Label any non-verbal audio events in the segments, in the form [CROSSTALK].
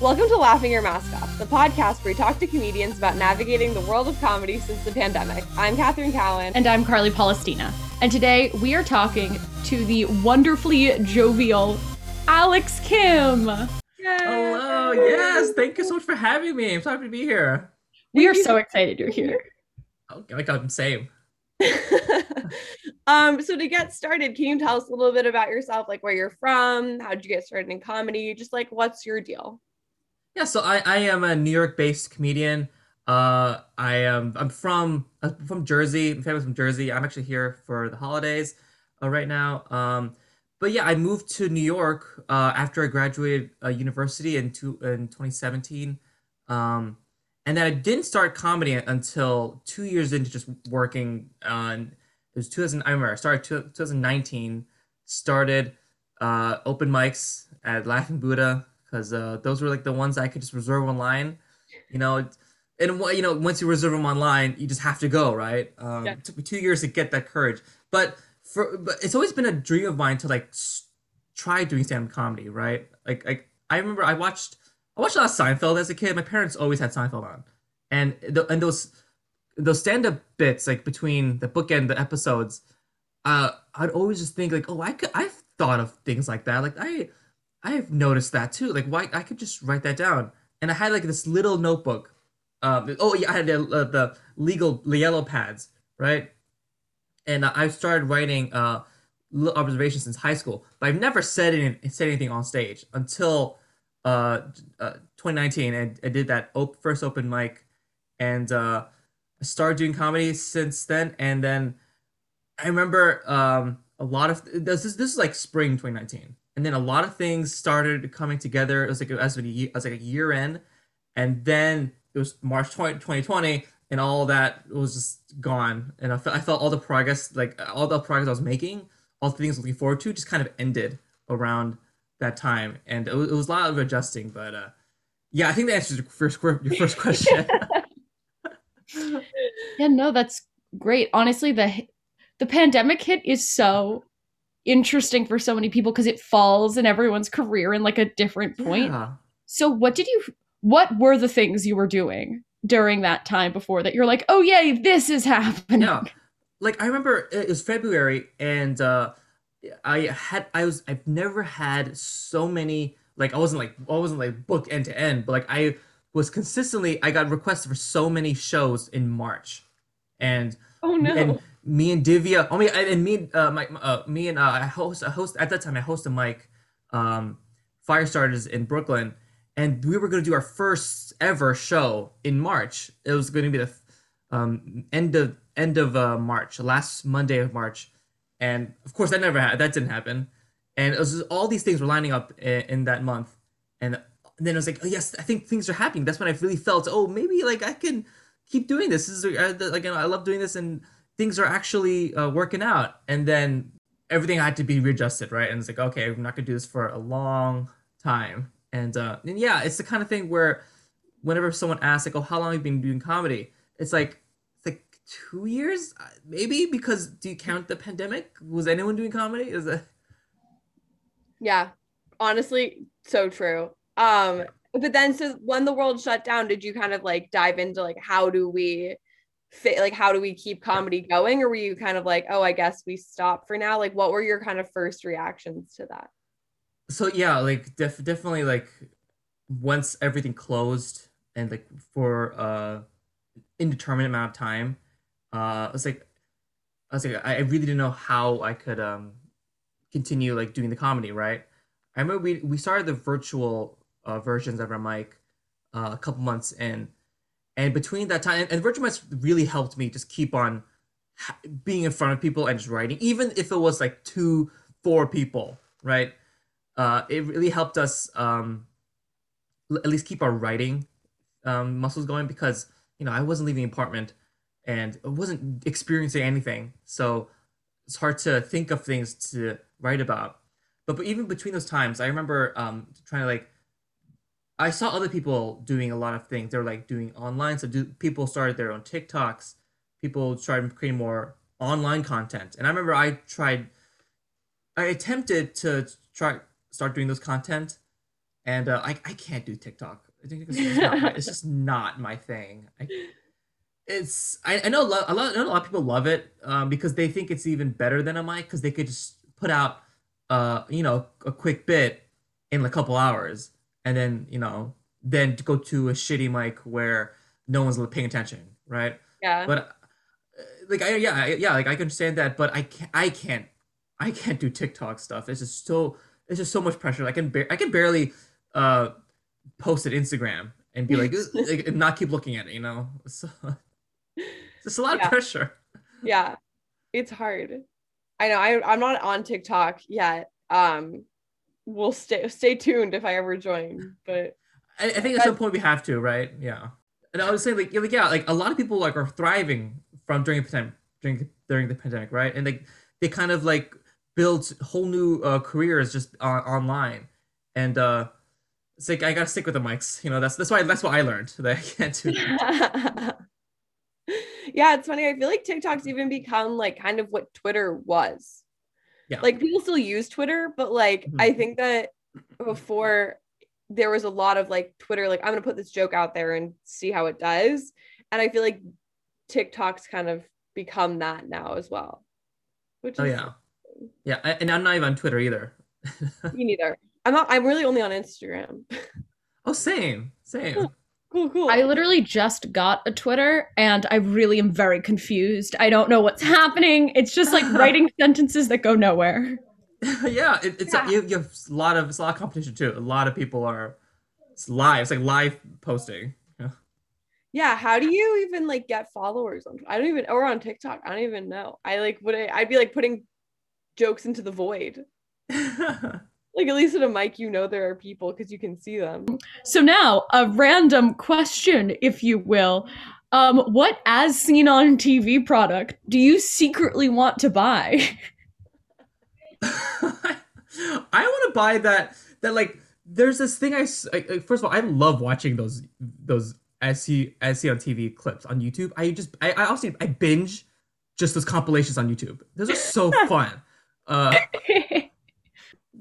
Welcome to Laughing Your Mask Off, the podcast where we talk to comedians about navigating the world of comedy since the pandemic. I'm Catherine Cowan. And I'm Carly Palestina. And today we are talking to the wonderfully jovial Alex Kim. Yay. Hello, yes, thank you so much for having me. I'm so happy to be here. We are so excited you're here. Oh my god, I'm same. [LAUGHS] um, so to get started, can you tell us a little bit about yourself, like where you're from, how did you get started in comedy? Just like what's your deal? Yeah, so I, I am a New York based comedian. Uh, I am I'm from I'm from Jersey. My family's from Jersey. I'm actually here for the holidays uh, right now. Um, but yeah, I moved to New York uh, after I graduated uh, university in two, in 2017. Um, and then I didn't start comedy until two years into just working on. It was 2000. I remember I started 2019. Started uh, open mics at Laughing Buddha because uh, those were like the ones I could just reserve online. You know, and you know once you reserve them online, you just have to go, right? Um, yeah. It took me two years to get that courage, but for but it's always been a dream of mine to like s- try doing stand up comedy, right? Like like I remember I watched I watched a lot of Seinfeld as a kid. My parents always had Seinfeld on, and the, and those those stand up bits like between the bookend the episodes, uh, I'd always just think like, oh, I could I've thought of things like that. Like I I've noticed that too. Like, why I could just write that down. And I had like this little notebook. Um, oh yeah, I had the, uh, the legal the yellow pads, right? And I started writing uh, observations since high school, but I've never said any, said anything on stage until uh, uh 2019. And I did that op- first open mic, and uh, started doing comedy since then. And then I remember um, a lot of this. This is like spring 2019 and then a lot of things started coming together. It was like as a year, as like a year in, and then it was March 20, 2020, and all that was just gone. And I felt, I felt all the progress, like all the progress I was making, all the things I was looking forward to, just kind of ended around that time, and it was, it was a lot of adjusting. But uh, yeah, I think that answers your first your first [LAUGHS] question. yeah, no, that's great. Honestly, the the pandemic hit is so interesting for so many people because it falls in everyone's career in like a different point. Yeah. So what did you what were the things you were doing during that time before that you're like, "Oh yay, this is happening." Yeah. Like I remember it was February and uh I had I was I've never had so many like I wasn't like I wasn't like booked end to end, but like I was consistently I got requests for so many shows in March. And Oh no. And me and Divya, oh me and me, uh, my, uh, me and uh, I host, I host at that time. I hosted mic, um, Firestarters in Brooklyn, and we were going to do our first ever show in March. It was going to be the um, end of end of uh, March, last Monday of March, and of course that never ha- that didn't happen. And it was just, all these things were lining up in, in that month, and then I was like, oh yes, I think things are happening. That's when I really felt, oh maybe like I can keep doing this. This is like I love doing this and things are actually uh, working out. And then everything had to be readjusted, right? And it's like, okay, I'm not gonna do this for a long time. And uh, and yeah, it's the kind of thing where whenever someone asks like, oh, how long have you been doing comedy? It's like it's like two years, uh, maybe because do you count the pandemic? Was anyone doing comedy? Is it? Yeah, honestly, so true. Um, but then so when the world shut down, did you kind of like dive into like how do we fit like how do we keep comedy going? Or were you kind of like oh i guess we stop for now. Like what were your kind of first reactions to that? So yeah like def- definitely like once everything closed and like for uh indeterminate amount of time uh i was like i was like i really didn't know how i could um continue like doing the comedy right? I remember we we started the virtual uh, versions of our mic uh, a couple months in and between that time, and, Virtual Mics really helped me just keep on being in front of people and just writing, even if it was like two, four people, right? Uh, it really helped us um, at least keep our writing um, muscles going because you know I wasn't leaving the apartment and I wasn't experiencing anything, so it's hard to think of things to write about. But, but even between those times, I remember um, trying to like I saw other people doing a lot of things. They're like doing online. So do people started their own TikToks. People started creating more online content. And I remember I tried, I attempted to try start doing those content, and uh, I I can't do TikTok. It's just not, it's just not my thing. I, it's I, I know a lot, a lot a lot of people love it um, because they think it's even better than a mic because they could just put out uh you know a quick bit in a couple hours and then you know then to go to a shitty mic where no one's paying attention right? Yeah. But uh, like I yeah yeah like I can understand that but I can't I can't I can't do TikTok stuff. It's just so it's just so much pressure. I can bar- I can barely uh post it Instagram and be like, like and not keep looking at it you know? So it's a lot yeah. of pressure. Yeah. It's hard. I know I I'm not on TikTok yet um we'll stay stay tuned if I ever join. But I, I think at some point we have to, right? Yeah. And I was saying like, like yeah, like a lot of people like are thriving from during the pandemic during during the pandemic, right? And like they kind of like built whole new uh, careers just uh, online. And uh it's like I gotta stick with the mics. You know, that's that's why that's what I learned that I can't do. [LAUGHS] yeah, it's funny. I feel like TikTok's even become like kind of what Twitter was yeah. Like people still use Twitter, but like mm-hmm. I think that before there was a lot of like Twitter, like I'm gonna put this joke out there and see how it does. And I feel like TikTok's kind of become that now as well. Which oh yeah. Yeah, and I'm not even on Twitter either. Me neither. I'm not I'm really only on Instagram. [LAUGHS] oh same. Same cool, cool. I literally just got a Twitter and I really am very confused. I don't know what's happening. It's just like [LAUGHS] writing sentences that go nowhere. [LAUGHS] yeah, it, it's yeah. A, you, you, have a lot of it's a lot of competition too. A lot of people are it's live. It's like live posting. Yeah. [LAUGHS] Yeah. How do you even like get followers on? I don't even or on TikTok. I don't even know. I like would I, I'd be like putting jokes into the void. Like at least in a mic you know there are people because you can see them. So now a random question if you will. Um what as seen on tv product do you secretly want to buy? [LAUGHS] I want to buy that that like there's this thing I, I first of all i love watching those those as see as see on tv clips on youtube. I just i, I also i binge just those compilations on youtube. Those are so [LAUGHS] fun. Uh [LAUGHS]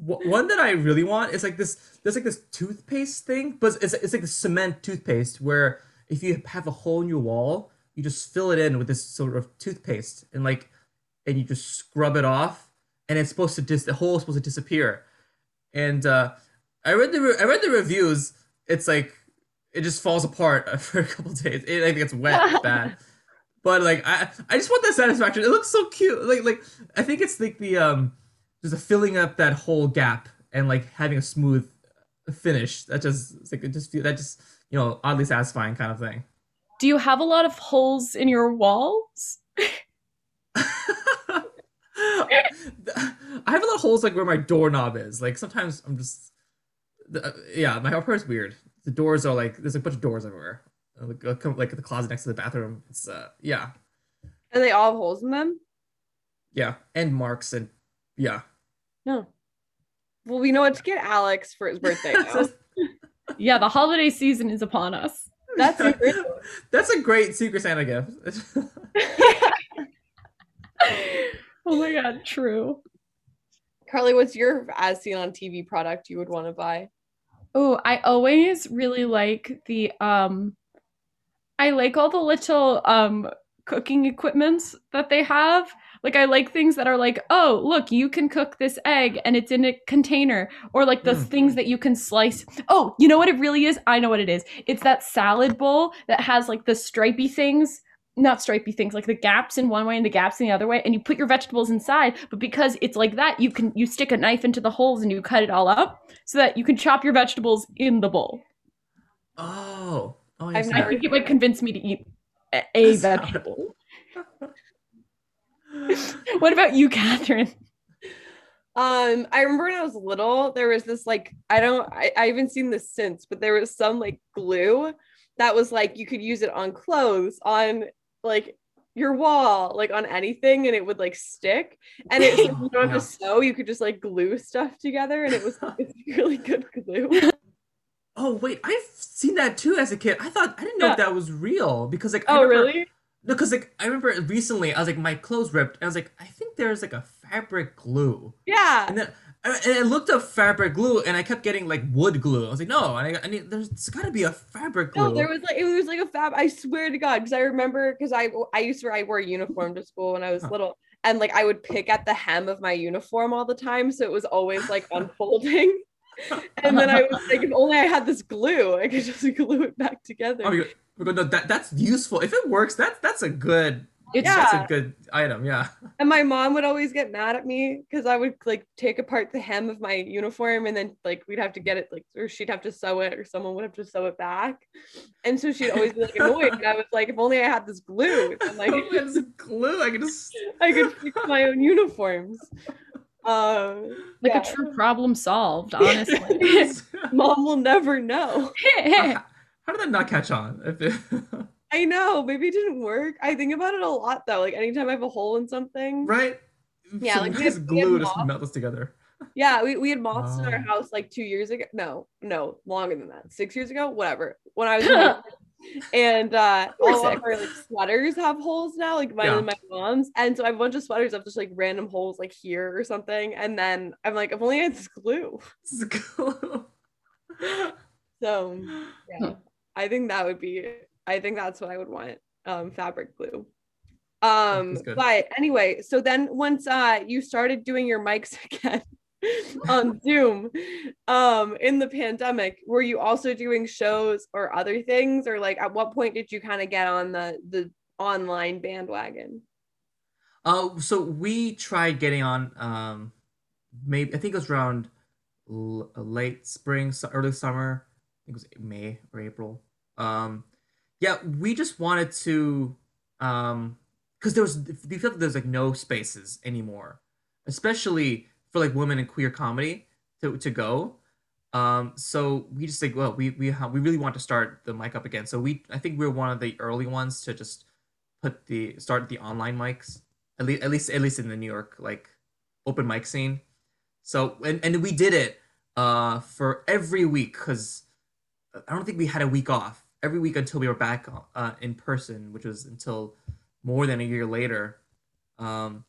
one that I really want is like this. There's like this toothpaste thing, but it's it's like the cement toothpaste where if you have a hole in your wall, you just fill it in with this sort of toothpaste and like, and you just scrub it off, and it's supposed to dis the hole is supposed to disappear. And uh, I read the re- I read the reviews. It's like it just falls apart [LAUGHS] for a couple days. It like gets wet bad. [LAUGHS] But like I I just want that satisfaction. It looks so cute. Like like I think it's like the um just a filling up that whole gap and like having a smooth finish. That just like it just feel that just you know oddly satisfying kind of thing. Do you have a lot of holes in your walls? [LAUGHS] I have a lot of holes like where my doorknob is. Like sometimes I'm just, uh, yeah, my apartment's weird. The doors are like there's a bunch of doors everywhere. Like, like the closet next to the bathroom. It's uh yeah. And they all have holes in them. Yeah, and marks and yeah. No. Well, we know what to get Alex for his birthday [LAUGHS] yeah, the holiday season is upon us. That's a great, [LAUGHS] That's a great Secret Santa gift. [LAUGHS] oh my god, true. Carly, what's your as seen on TV product you would want to buy? Oh, I always really like the um I like all the little um cooking equipments that they have like I like things that are like, oh, look, you can cook this egg and it's in a container, or like the mm. things that you can slice. Oh, you know what it really is? I know what it is. It's that salad bowl that has like the stripy things not stripy things like the gaps in one way and the gaps in the other way and you put your vegetables inside but because it's like that you can you stick a knife into the holes and you cut it all up so that you can chop your vegetables in the bowl oh, oh i think it would convince me to eat a, a [LAUGHS] vegetable [LAUGHS] what about you, Catherine? Um, I remember when I was little, there was this like I don't I, I haven't seen this since, but there was some like glue that was like you could use it on clothes, on like your wall, like on anything, and it would like stick. And it's like, you don't have to sew, you could just like glue stuff together, and it was [LAUGHS] it's really good glue. Oh wait, I've seen that too as a kid. I thought I didn't know yeah. if that was real because like I oh remember, really no, because like I remember recently, I was like, my clothes ripped. And I was like, I think there's like a fabric glue. Yeah. And then and I looked up fabric glue and I kept getting like wood glue. I was like, no, I, I need there's got to be a fabric glue. No, there was like it was like a fab. I swear to God, because I remember because I I used to I wore a uniform to school when I was huh. little, and like I would pick at the hem of my uniform all the time, so it was always like [LAUGHS] unfolding. [LAUGHS] and then I was like, if only I had this glue, I could just [LAUGHS] glue it back together. Oh, no, that that's useful. If it works, that's that's a good it's yeah. that's a good item, yeah. And my mom would always get mad at me because I would like take apart the hem of my uniform and then like we'd have to get it like or she'd have to sew it or someone would have to sew it back. And so she'd always be like annoyed. and I was like, if only I had this glue. I'm [LAUGHS] like this glue, I could just [LAUGHS] I could fix my own uniforms. Um like yeah. a true problem solved, [LAUGHS] honestly. mom will never know. how, how did that not catch on? [LAUGHS] I know. Maybe it didn't work. I think about it a lot though. Like anytime I have a hole in something. Right. Yeah, Some like we had, glue we to melt this together. Yeah, we, we had moths in our house like two years ago. No, no, longer than that. Six years ago, whatever. When I was [LAUGHS] and uh [LAUGHS] all of our like sweaters have holes now, like mine yeah. and my mom's. And so I have a bunch of sweaters of just like random holes like here or something. And then I'm like, I've only had this glue. This glue. so yeah, I think that would be I think that's what I would want. Um, fabric glue. Um, but anyway, so then once uh you started doing your mics [LAUGHS] again on [LAUGHS] Zoom, um, in the pandemic, were you also doing shows or other things, or like at what point did you kind of get on the the online bandwagon? Uh, so we tried getting on. Um, maybe I think it was around l- late spring, so early summer. It was May or April. Um, yeah, we just wanted to, um, because there was we felt that there's like no spaces anymore, especially for like women in queer comedy to to go. Um, so we just like, well, we we we really want to start the mic up again. So we I think we were one of the early ones to just put the start the online mics at least at least at least in the New York like open mic scene. So and and we did it uh for every week because I don't think we had a week off every week until we were back uh, in person, which was until more than a year later. Um,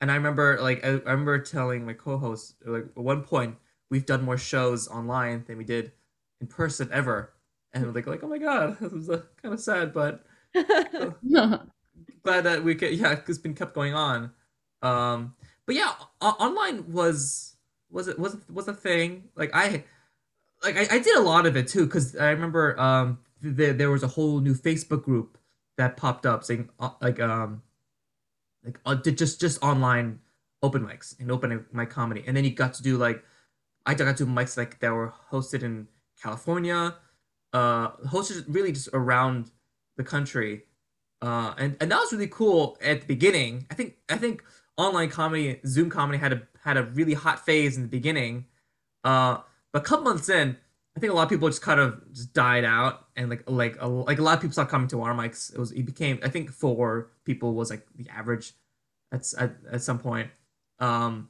and I remember, like, I, I remember telling my co-host, like, at one point, we've done more shows online than we did in person ever. And like, like, oh my god, [LAUGHS] this was uh, kind of sad, but uh, [LAUGHS] glad that we could, yeah, it's been kept going on. Um, but yeah, o- online was was it was was a thing. Like I, like I, I did a lot of it too, because I remember um there, there was a whole new Facebook group that popped up saying uh, like um like uh, just just online open mics and open mic comedy, and then you got to do like I got to do mics like that were hosted in California, uh, hosted really just around the country, uh, and and that was really cool at the beginning. I think I think online comedy, Zoom comedy had a had a really hot phase in the beginning, uh, but a couple months in, I think a lot of people just kind of just died out, and like like a, like a lot of people stopped coming to our mics. It was it became I think four people was like the average, at at, at some point, um,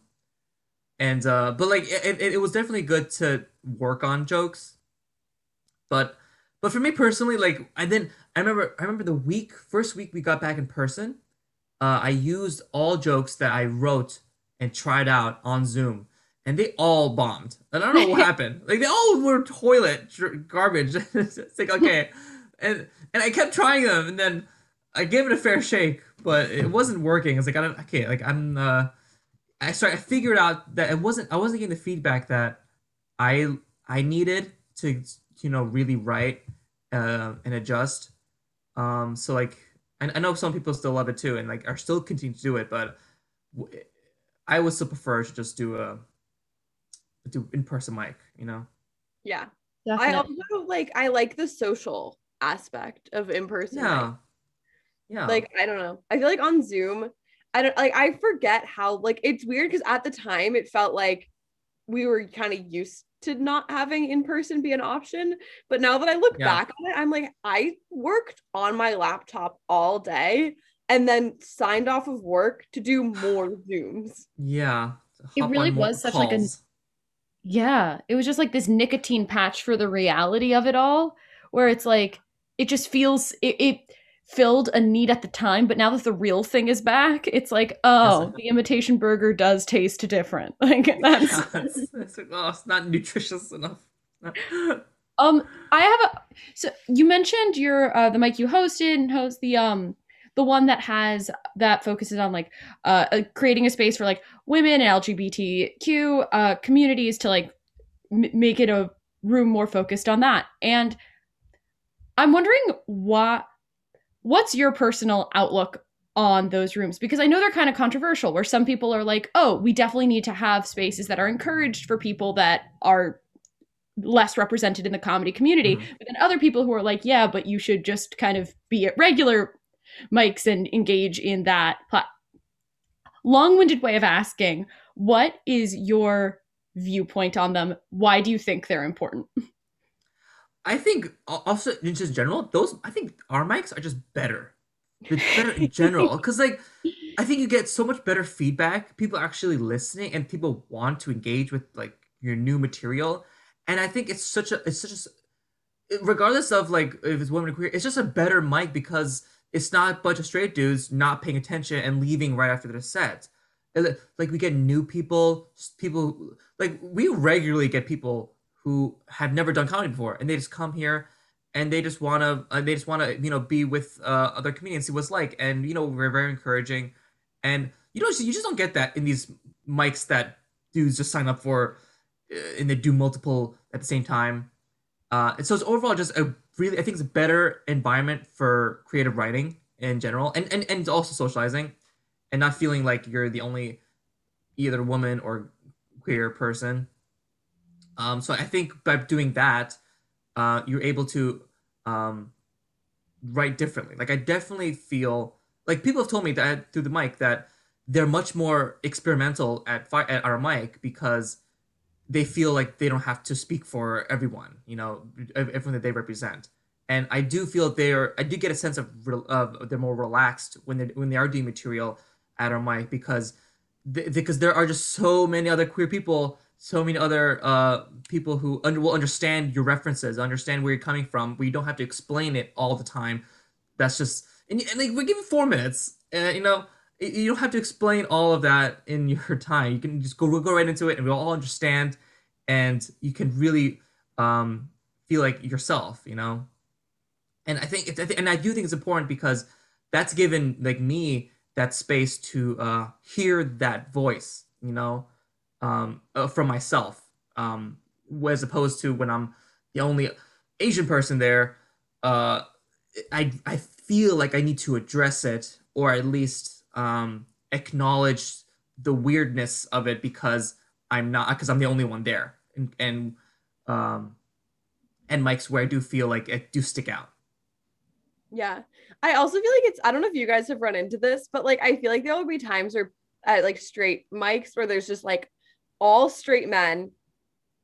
and uh, but like it, it, it was definitely good to work on jokes, but but for me personally, like I didn't I remember I remember the week first week we got back in person, uh, I used all jokes that I wrote and tried out on Zoom and they all bombed. And I don't know what [LAUGHS] happened. Like they all were toilet garbage. [LAUGHS] it's like okay, and and I kept trying them, and then I gave it a fair shake, but it wasn't working. It's like I don't okay, like I'm. uh I started. I figured out that it wasn't. I wasn't getting the feedback that I I needed to you know really write uh, and adjust. Um. So like, I, I know some people still love it too, and like are still continuing to do it, but. I would still prefer to just do a do in person mic, you know? Yeah. Definitely. I also like I like the social aspect of in person. Yeah. Yeah. Like I don't know. I feel like on Zoom, I don't like I forget how like it's weird because at the time it felt like we were kind of used to not having in person be an option. But now that I look yeah. back on it, I'm like, I worked on my laptop all day and then signed off of work to do more Zooms. Yeah. It really was such like a yeah, it was just like this nicotine patch for the reality of it all, where it's like it just feels it, it filled a need at the time, but now that the real thing is back, it's like, oh, the imitation burger does taste different. [LAUGHS] Like [LAUGHS] that's, yeah, it's, it's, oh, it's not nutritious enough. um, I have a so you mentioned your uh the mic you hosted and host the um the one that has that focuses on like uh, uh creating a space for like women and LGBTQ uh communities to like m- make it a room more focused on that. And I'm wondering what what's your personal outlook on those rooms because I know they're kind of controversial where some people are like, "Oh, we definitely need to have spaces that are encouraged for people that are less represented in the comedy community." Mm-hmm. But then other people who are like, "Yeah, but you should just kind of be at regular mics and engage in that." Long-winded way of asking, what is your viewpoint on them? Why do you think they're important? I think also in just general, those I think our mics are just better. They're better in general because like I think you get so much better feedback. People actually listening and people want to engage with like your new material. And I think it's such a it's such a regardless of like if it's women or queer, it's just a better mic because it's not a bunch of straight dudes not paying attention and leaving right after their set. Like we get new people, people like we regularly get people who have never done comedy before and they just come here and they just want to uh, they just want to you know be with uh, other comedians see what's like and you know we're very encouraging and you know you just don't get that in these mics that dudes just sign up for uh, and they do multiple at the same time uh, and so it's overall just a really i think it's a better environment for creative writing in general and and, and also socializing and not feeling like you're the only either woman or queer person um, so I think by doing that, uh, you're able to um, write differently. Like I definitely feel like people have told me that through the mic that they're much more experimental at fi- at our mic because they feel like they don't have to speak for everyone, you know, everyone that they represent. And I do feel they're I do get a sense of, of they're more relaxed when they when they are doing material at our mic because because there are just so many other queer people so many other uh, people who under, will understand your references, understand where you're coming from. We don't have to explain it all the time. That's just and, and like we give you four minutes. and you know, you don't have to explain all of that in [LAUGHS] your time. You can just go go right into it, and we'll all understand, and you can really um, feel like yourself. You know, and I think it's, and I do think it's important because that's given like me that space to uh, hear that voice. You know um, uh, from myself, um, as opposed to when I'm the only Asian person there. Uh, I I feel like I need to address it or at least um, acknowledge the weirdness of it because I'm not because I'm the only one there and and um, and mics where I do feel like it do stick out. Yeah. I also feel like it's I don't know if you guys have run into this, but like I feel like there will be times where at like straight mics where there's just like all straight men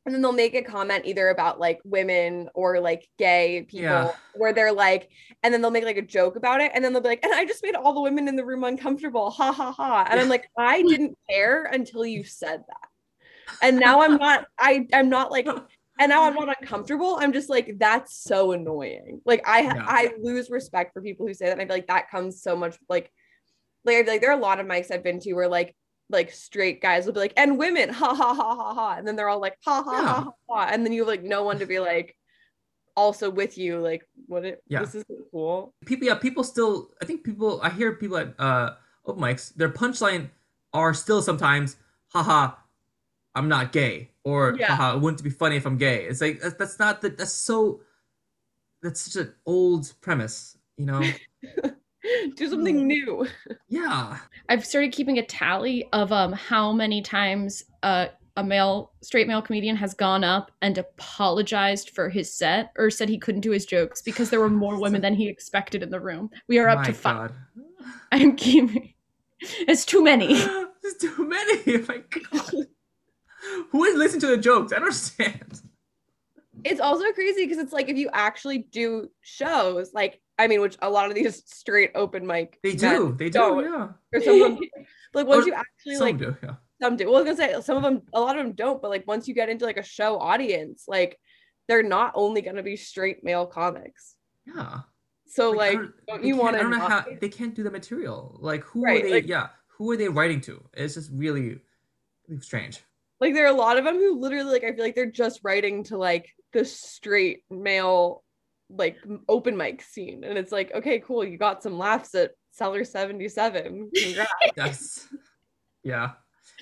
and then they'll make a comment either about like women or like gay people yeah. where they're like and then they'll make like a joke about it. And then they'll be like and i just made all the women in the room uncomfortable. Ha ha ha. And i'm like i [LAUGHS] didn't care until you said that. And now i'm not i i'm not like and now i'm not uncomfortable. I'm just like that's so annoying. Like i yeah. i lose respect for people who say that and i feel like that comes so much like like I feel like there are a lot of mics I've been to where like like straight guys will be like, and women, ha ha ha ha ha. And then they're all like, ha ha yeah. ha, ha ha. And then you have like no one to be like also with you, like, what it yeah. this is cool. People yeah, people still I think people I hear people at uh open mics, their punchline are still sometimes, haha, I'm not gay. Or yeah. haha, it wouldn't be funny if I'm gay. It's like that's, that's not that that's so that's such an old premise, you know? [LAUGHS] [LAUGHS] do something new. Yeah. I've started keeping a tally of um how many times uh, a male straight male comedian has gone up and apologized for his set or said he couldn't do his jokes because there were more women than he expected in the room. We are up My to five. [LAUGHS] I'm keeping it's too many. [LAUGHS] It's too many. Oh my god. Who is listening to the jokes? I don't understand. It's also crazy because it's like if you actually do shows like I mean, which a lot of these [LAUGHS] straight open mic. They do. They don't. Yeah. Or some of them, [LAUGHS] like once or you actually some like do, yeah. some do. Well, I was gonna say some of them, a lot of them don't. But like once you get into like a show audience, like they're not only gonna be straight male comics. Yeah. So like, like don't, don't you want to? I don't know how they can't do the material. Like who right, are they? Like, yeah, who are they writing to? It's just really, really strange. Like there are a lot of them who literally like I feel like they're just writing to like the straight male like open mic scene, and it's like okay, cool, you got some laughs at Cellar seventy seven. Congrats. yes. Yeah.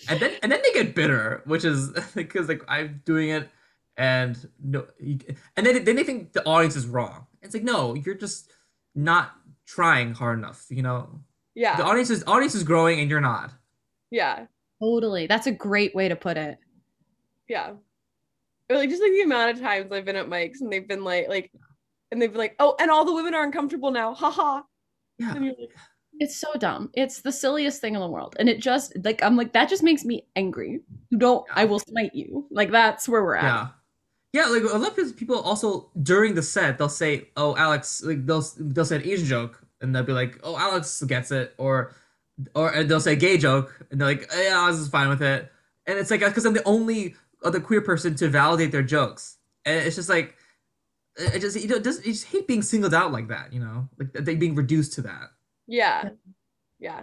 And then and then they get bitter, which is [LAUGHS] because like I'm doing it and no and then then they think the audience is wrong. It's like no, you're just not trying hard enough, you know. Yeah. The audience is audience is growing and you're not. Yeah. Totally. That's a great way to put it. Yeah. Or like just like the amount of times I've been at mics and they've been like like and they've been like, oh, and all the women are uncomfortable now. Haha. Yeah. Like, it's so dumb. It's the silliest thing in the world. And it just like I'm like, that just makes me angry. You don't I will smite you. Like that's where we're at. Yeah. Yeah, like a lot of people also during the set they'll say, "Oh, Alex," like they'll they'll say an Asian joke and they'll be like, "Oh, Alex gets it," or or they'll say a gay joke and they're like, "Yeah, Alex is fine with it," and it's like because I'm the only other queer person to validate their jokes, and it's just like, it just you know, just you just hate being singled out like that, you know, like they being reduced to that. Yeah, yeah.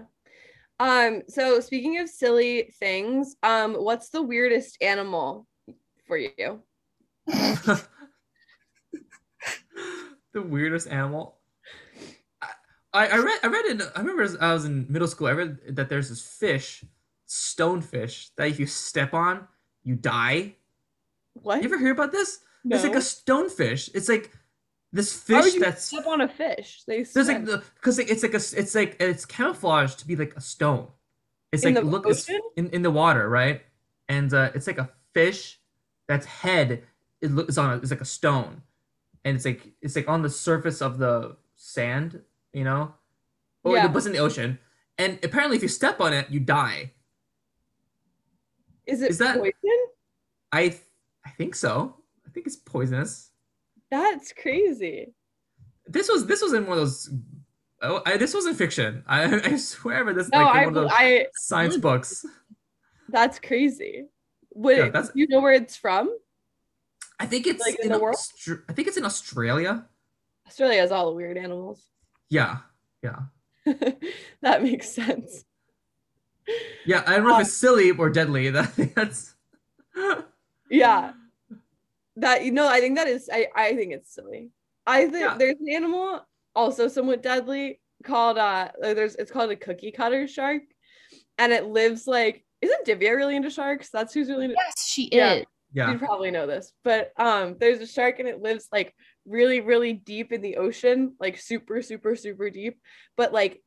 Um. So speaking of silly things, um, what's the weirdest animal for you? [LAUGHS] the weirdest animal. I, I read I read in I remember I was in middle school. I read that there's this fish, stonefish, that if you step on, you die. What? You ever hear about this? No. It's like a stonefish. It's like this fish that's step on a fish. They there's like the because it's like a it's like it's camouflaged to be like a stone. It's in like look it's in in the water, right? And uh, it's like a fish that's head it looks on a, it's like a stone, and it's like it's like on the surface of the sand, you know, or yeah. it in the ocean. And apparently, if you step on it, you die. Is it is that, poison? I I think so. I think it's poisonous. That's crazy. This was this was in one of those. Oh, I, this wasn't fiction. I [LAUGHS] I swear, but this no, like I, one of those I, science books. That's crazy. Would yeah, that's, you know where it's from? I think it's like in, in the world. Austra- I think it's in Australia. Australia has all the weird animals. Yeah, yeah. [LAUGHS] that makes sense. Yeah, I don't know um, if it's silly or deadly. That [LAUGHS] that's. yeah, that you know, I think that is. I I think it's silly. I think yeah. there's an animal also somewhat deadly called uh. There's it's called a cookie cutter shark, and it lives like. Isn't Divya really into sharks? That's who's really into. Yes, she yeah. is yeah you probably know this but um there's a shark and it lives like really really deep in the ocean like super super super deep but like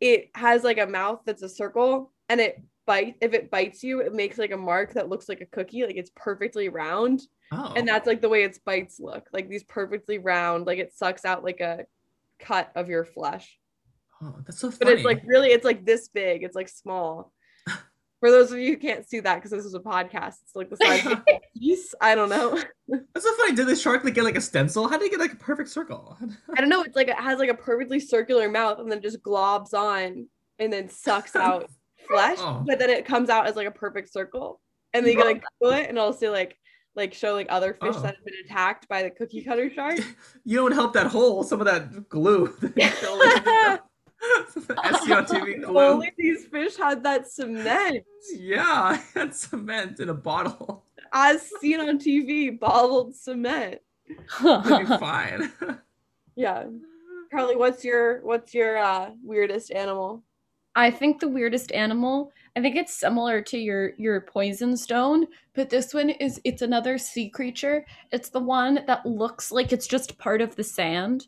it has like a mouth that's a circle and it bite if it bites you it makes like a mark that looks like a cookie like it's perfectly round oh. and that's like the way its bites look like these perfectly round like it sucks out like a cut of your flesh oh that's so funny but it's like really it's like this big it's like small [LAUGHS] for those of you who can't see that because this is a podcast, it's like the size of a [LAUGHS] piece. I don't know. [LAUGHS] That's so funny. Did the shark like get like a stencil? How did it get like a perfect circle? I don't know. It's like it has like a perfectly circular mouth and then just globs on and then sucks out flesh, oh. but then it comes out as like a perfect circle. And then you Google it and also like like show like other fish oh. that have been attacked by the cookie cutter shark. [LAUGHS] you don't help that hole. Some of that glue. [LAUGHS] SEO [LAUGHS] TV glue. Only these fish had that cement. Yeah, I had cement in a bottle. As seen on TV, bottled cement. fine. yeah. Carly, what's your what's your uh, weirdest animal? I think the weirdest animal, I think it's similar to your your poison stone, but this one is it's another sea creature. It's the one that looks like it's just part of the sand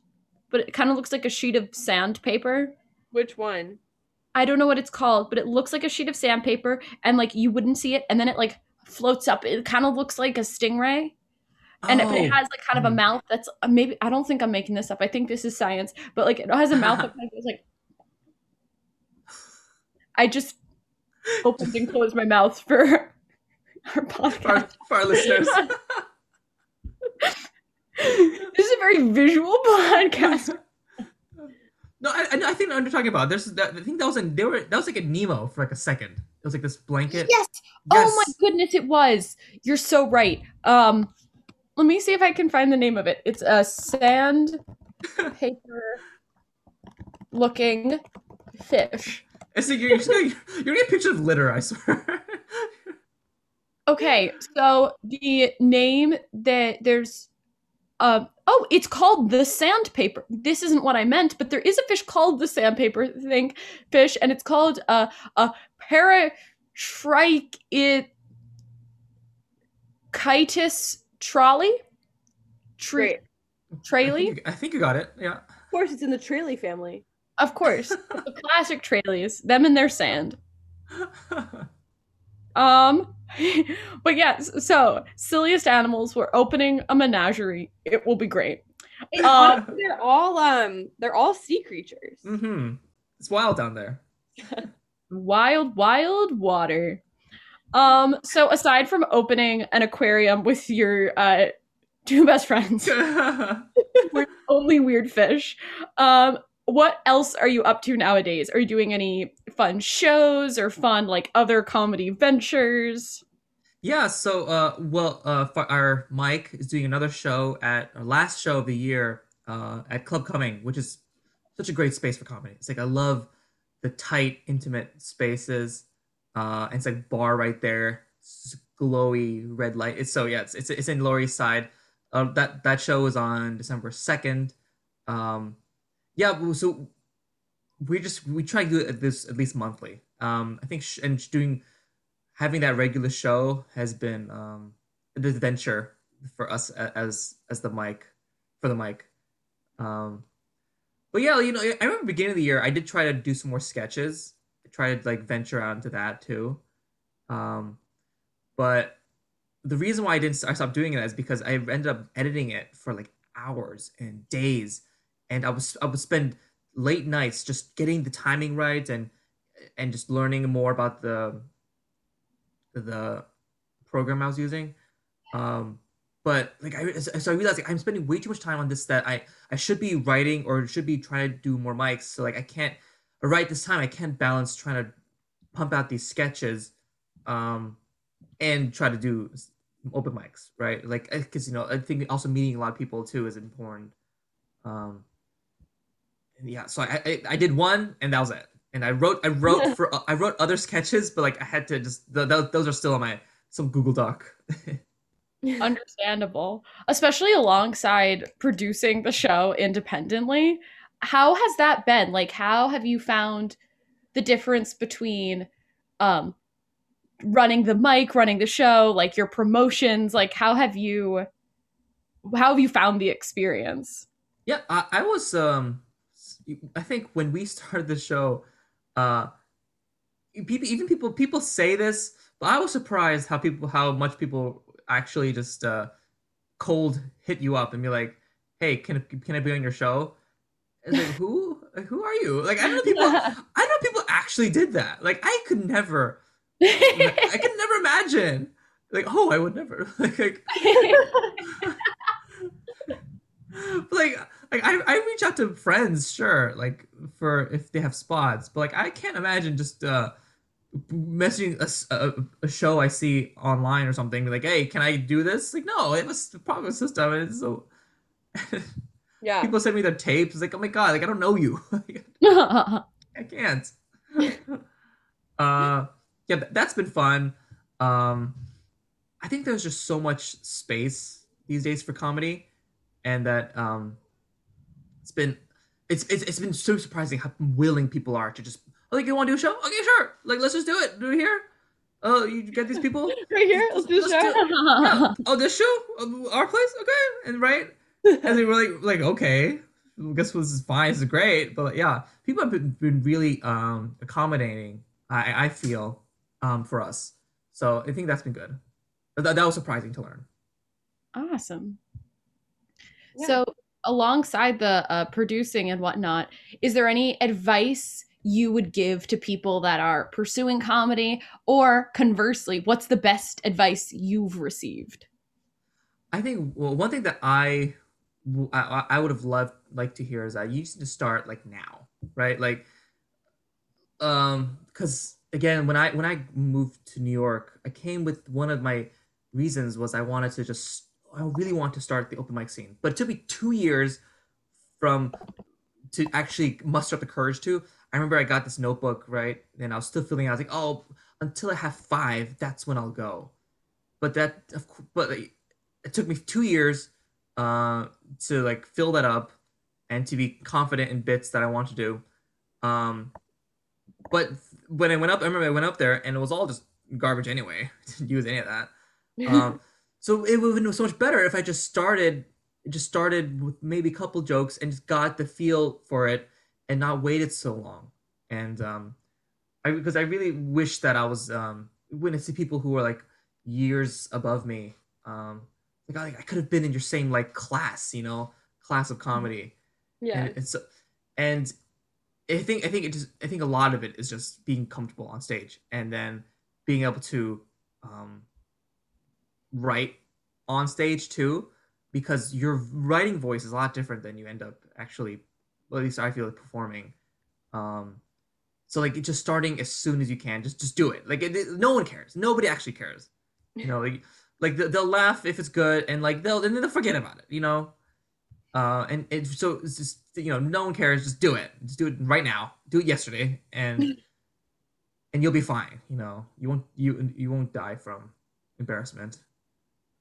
but it kind of looks like a sheet of sandpaper. Which one? I don't know what it's called, but it looks like a sheet of sandpaper, and like you wouldn't see it, and then it like floats up. It kind of looks like a stingray, and oh. it, it, has like kind of a hmm. mouth that's uh, maybe I don't think I'm making this up. I think this is science, but like it has a mouth that kind of like. I just opened and closed my mouth for [LAUGHS] our podcast for our, listeners. [LAUGHS] this is a very visual [LAUGHS] podcast. No, I, I think I'm talking about. There's that. I think that was in. They were that was like a Nemo for like a second. It was like this blanket. Yes. yes. Oh my goodness, it was. You're so right. Um, let me see if I can find the name of it. It's a sand paper looking fish. It's like you're, you're, gonna, you're gonna get pictures of litter, I swear. okay, so the name that there's uh, oh, it's called the sandpaper. This isn't what I meant, but there is a fish called the sandpaper thing fish, and it's called uh, a paratrichitis trolley. Tre- Traley? I, I think you got it. Yeah. Of course, it's in the Traley family. Of course, [LAUGHS] the classic trailies, them and their sand. [LAUGHS] Um, [LAUGHS] but yes, yeah, so silliest animals. We're opening a menagerie. It will be great. Um, they're all um, they're all sea creatures. Mm-hmm. It's wild down there. wild, wild water. Um, so aside from opening an aquarium with your uh two best friends, we're only weird fish. Um, what else are you up to nowadays? Are you doing any fun shows or fun like other comedy ventures? Yeah, so uh well uh our mic is doing another show at our last show of the year uh at Club Cumming, which is such a great space for comedy. It's like I love the tight, intimate spaces. Uh and it's like bar right there. Glowy red light. It's so yeah, it's it's, it's in Lower East Side. Uh, that that show is on December 2nd. Um yeah, so we just we try to do it this at least monthly. Um, I think sh- and doing having that regular show has been um, an adventure for us as as the mic for the mic. Um, but yeah, you know, I remember beginning of the year I did try to do some more sketches. I tried to like venture out into that too. Um, but the reason why I didn't I stopped doing it is because I ended up editing it for like hours and days and I was I would spend late nights just getting the timing right and and just learning more about the the program I was using. Um, but like I so I realized like, I'm spending way too much time on this that I I should be writing or should be trying to do more mics. So like I can't right this time I can't balance trying to pump out these sketches um and try to do open mics right like because you know i think also meeting a lot of people too is important um yeah, so I, I, I did one and that was it. And I wrote I wrote [LAUGHS] for I wrote other sketches, but like I had to just the, the, those are still on my some Google Doc. [LAUGHS] Understandable, especially alongside producing the show independently. How has that been? Like, how have you found the difference between um, running the mic, running the show, like your promotions? Like, how have you how have you found the experience? Yeah, I, I was um I think when we [LAUGHS] started the show, uh, people even people people say this, but I was surprised how people how much people actually just uh, cold hit you up and be like, "Hey, can can I be on your show?" And like, who who are you? Like I know people [LAUGHS] I know people actually did that. Like I could never [LAUGHS] I could never imagine. Like, oh, I would never. like, like, like like I, I reach out to friends, sure, like for if they have spots, but like I can't imagine just uh messaging a, a, a show I see online or something, like, hey, can I do this? Like, no, it was the proper system, and it's so. [LAUGHS] yeah. People send me their tapes. It's like, oh my god, like I don't know you. [LAUGHS] I can't. [LAUGHS] uh, yeah, that's been fun. Um, I think there's just so much space these days for comedy, and that um it's been it's it's, it's been so surprising how willing people are to just oh, like you want to do a show? Okay, sure. Like let's just do it. Do it here. Oh, you get these people [LAUGHS] right here. Let's, do a show. Do, yeah. Oh, this show, oh, our place. Okay, and right, and they were like, like okay, I guess this is fine. This is great. But yeah, people have been, been really um accommodating. I I feel um for us. So I think that's been good. That, that was surprising to learn. Awesome. Yeah. So alongside the uh, producing and whatnot, is there any advice you would give to people that are pursuing comedy? Or conversely, what's the best advice you've received? I think well, one thing that I I, I would have loved like to hear is you need to start like now, right? Like, um, because again, when I when I moved to New York, I came with one of my reasons was I wanted to just I really want to start the open mic scene. But it took me two years from to actually muster up the courage to. I remember I got this notebook right, and I was still feeling. I was like, oh, until I have five, that's when I'll go. But that, of course, but it took me two years uh, to like fill that up and to be confident in bits that I want to do. Um, but when I went up, I remember I went up there and it was all just garbage anyway. [LAUGHS] Didn't use any of that. [LAUGHS] Um, so it would have been so much better if I just started, just started with maybe a couple jokes and just got the feel for it and not waited so long. And um, I because I really wish that I was um, when I see people who are like years above me. Um, like I, I could have been in your same like class, you know, class of comedy. Yeah. And so, and I think I think it just I think a lot of it is just being comfortable on stage and then being able to um, write on stage too, because your writing voice is a lot different than you end up actually. Well, at least I feel like performing. Um, so like just starting as soon as you can, just just do it. Like it, it, no one cares. Nobody actually cares. You know, like [LAUGHS] like they'll laugh if it's good, and like they'll and then they'll forget about it. You know, uh, and it, so it's just you know no one cares. Just do it. Just do it right now. Do it yesterday, and [LAUGHS] and you'll be fine. You know, you won't you you won't die from embarrassment.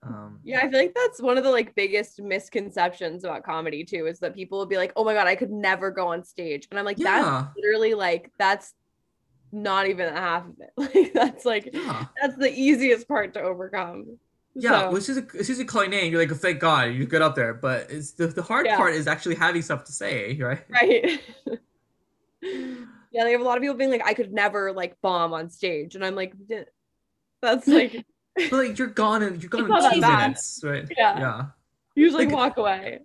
Um, yeah, I feel like that's one of the like biggest misconceptions about comedy too, is that people will be like, "Oh my god, I could never go on stage," and I'm like, yeah. "That's literally like that's not even half of it. [LAUGHS] Like that's like yeah. that's the easiest part to overcome." Yeah, so. which is a, it's just a calling name. You're like, thank God you get up there, but it's the, the hard yeah. part is actually having stuff to say, right? [LAUGHS] Right. [LAUGHS] yeah, they have a lot of people being like, I could never like bomb on stage, and I'm like, that's like, but like you're gone and you're gone in two minutes, right? Yeah, yeah. Usually like, walk away.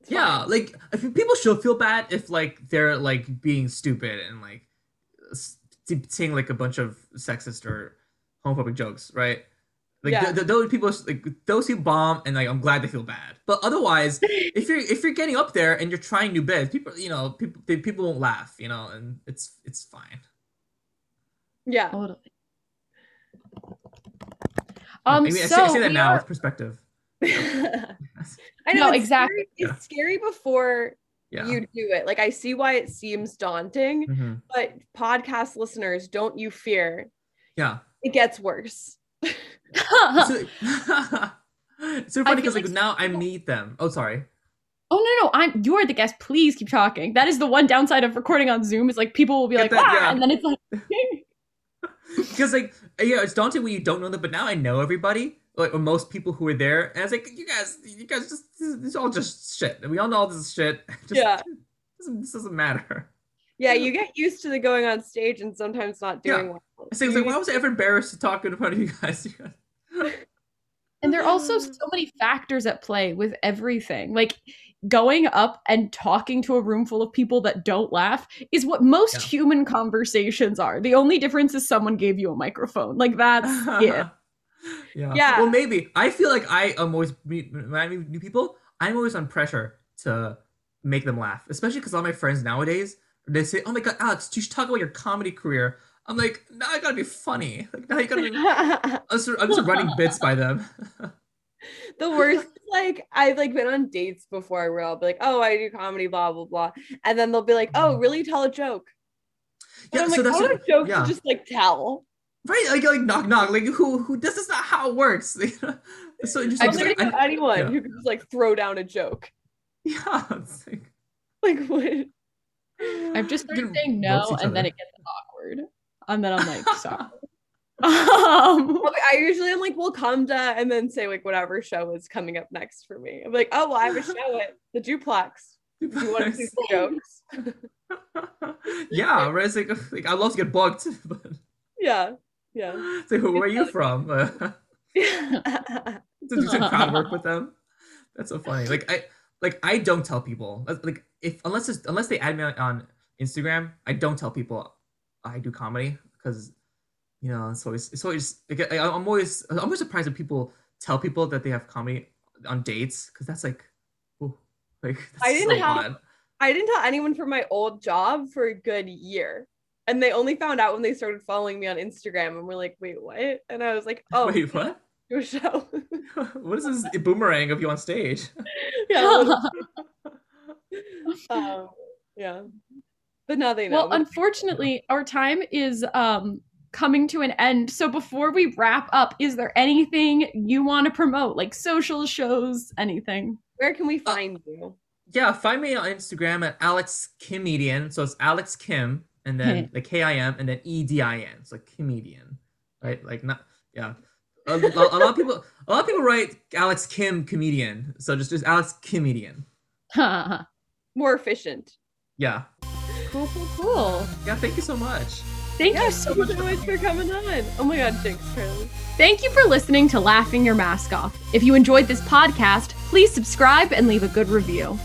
It's yeah, fine. like if people should feel bad if like they're like being stupid and like saying like a bunch of sexist or homophobic jokes, right? Like yeah. the, the, those people, like those who bomb, and like I'm glad they feel bad. But otherwise, [LAUGHS] if you're if you're getting up there and you're trying new bits, people, you know, people people won't laugh, you know, and it's it's fine. Yeah. Totally. Um, I, mean, so I, say, I say that now are... with perspective. [LAUGHS] I know no, exactly. Scary. It's yeah. scary before yeah. you do it. Like I see why it seems daunting, mm-hmm. but podcast listeners, don't you fear? Yeah. It gets worse [LAUGHS] [LAUGHS] so, so funny because like, like, now I meet them. Oh, sorry. Oh no no, I'm you're the guest. Please keep talking. That is the one downside of recording on Zoom is like people will be Get like, that, ah, yeah. and then it's like [LAUGHS] because like yeah, it's daunting when you don't know them. But now I know everybody, like most people who are there, and I was like you guys, you guys just this is all just shit. And we all know all this shit. [LAUGHS] Just, yeah, this [LAUGHS] doesn't, this doesn't matter. Yeah, you get used to the going on stage and sometimes not doing yeah. well. So like, why was I ever embarrassed to talk in front of you guys? and there are also mm. so many factors at play with everything. Like going up and talking to a room full of people that don't laugh is what most yeah. human conversations are. The only difference is someone gave you a microphone. Like that's [LAUGHS] it. Yeah. yeah. Well, maybe I feel like I am always when I meet new people, I'm always on pressure to make them laugh, especially because all my friends nowadays they say, "Oh my god, Alex, you should talk about your comedy career." I'm like, now I gotta be funny. Like now you gotta be. [LAUGHS] I'm, I'm just running bits by them. [LAUGHS] [LAUGHS] the worst like I've like been on dates before where I'll be like, oh, I do comedy, blah blah blah, and then they'll be like, oh, really? Tell a joke. And yeah, I'm so like, that's what, a joke yeah. to just like tell. Right, like like knock knock, like who who this is not how it works. [LAUGHS] so just, I don't like, anyone yeah. who can just like throw down a joke. Yeah, like, [LAUGHS] like what? I've just started saying no, and then it gets awkward, and then I'm like, sorry. Um, I usually am like, we'll come to, and then say like whatever show is coming up next for me. I'm like, oh, well, I have a show [LAUGHS] at the Duplex. Do you want to see some jokes? [LAUGHS] yeah, right. It's like, [LAUGHS] like I love to get booked, but yeah, yeah. So who are you from? Uh, to do some crowd work with them. That's so funny. Like I like I don't tell people like if unless it's, unless they add me on Instagram, I don't tell people I do comedy because you know it's always it's always like, I, am always I'm always surprised when people tell people that they have comedy on dates because that's like, ooh, like that's I didn't so have odd. I didn't tell anyone from my old job for a good year. And they only found out when they started following me on Instagram and we're like, wait, what? And I was like, [LAUGHS] oh, wait, what? Your show. [LAUGHS] what is this boomerang of you on stage? [LAUGHS] Yeah. um, Yeah. But now they know. Well, unfortunately, our time is um coming to an end. So before we wrap up, is there anything you want to promote, like social shows, anything? Where can we uh, find uh, you? Yeah, find me on Instagram at Alex Kimedian. So it's Alex Kim and then the K I M and then E D I N. So comedian, right? Like not yeah. A, a, a, [LAUGHS] lot of people a lot of people write Alex Kim comedian. So just just Alex Kimedian. [LAUGHS] More efficient. Yeah. Cool, cool, cool. Yeah, thank you so much. Thank yeah, you so much. much for coming on. Oh my god, thanks, Carly. Thank you for listening to Laughing Your Mask Off. If you enjoyed this podcast, please subscribe and leave a good review.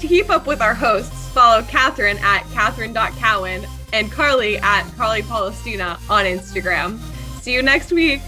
To keep up with our hosts, follow Catherine at Catherine.Cowan and Carly at Carly Palestina on Instagram. See you next week.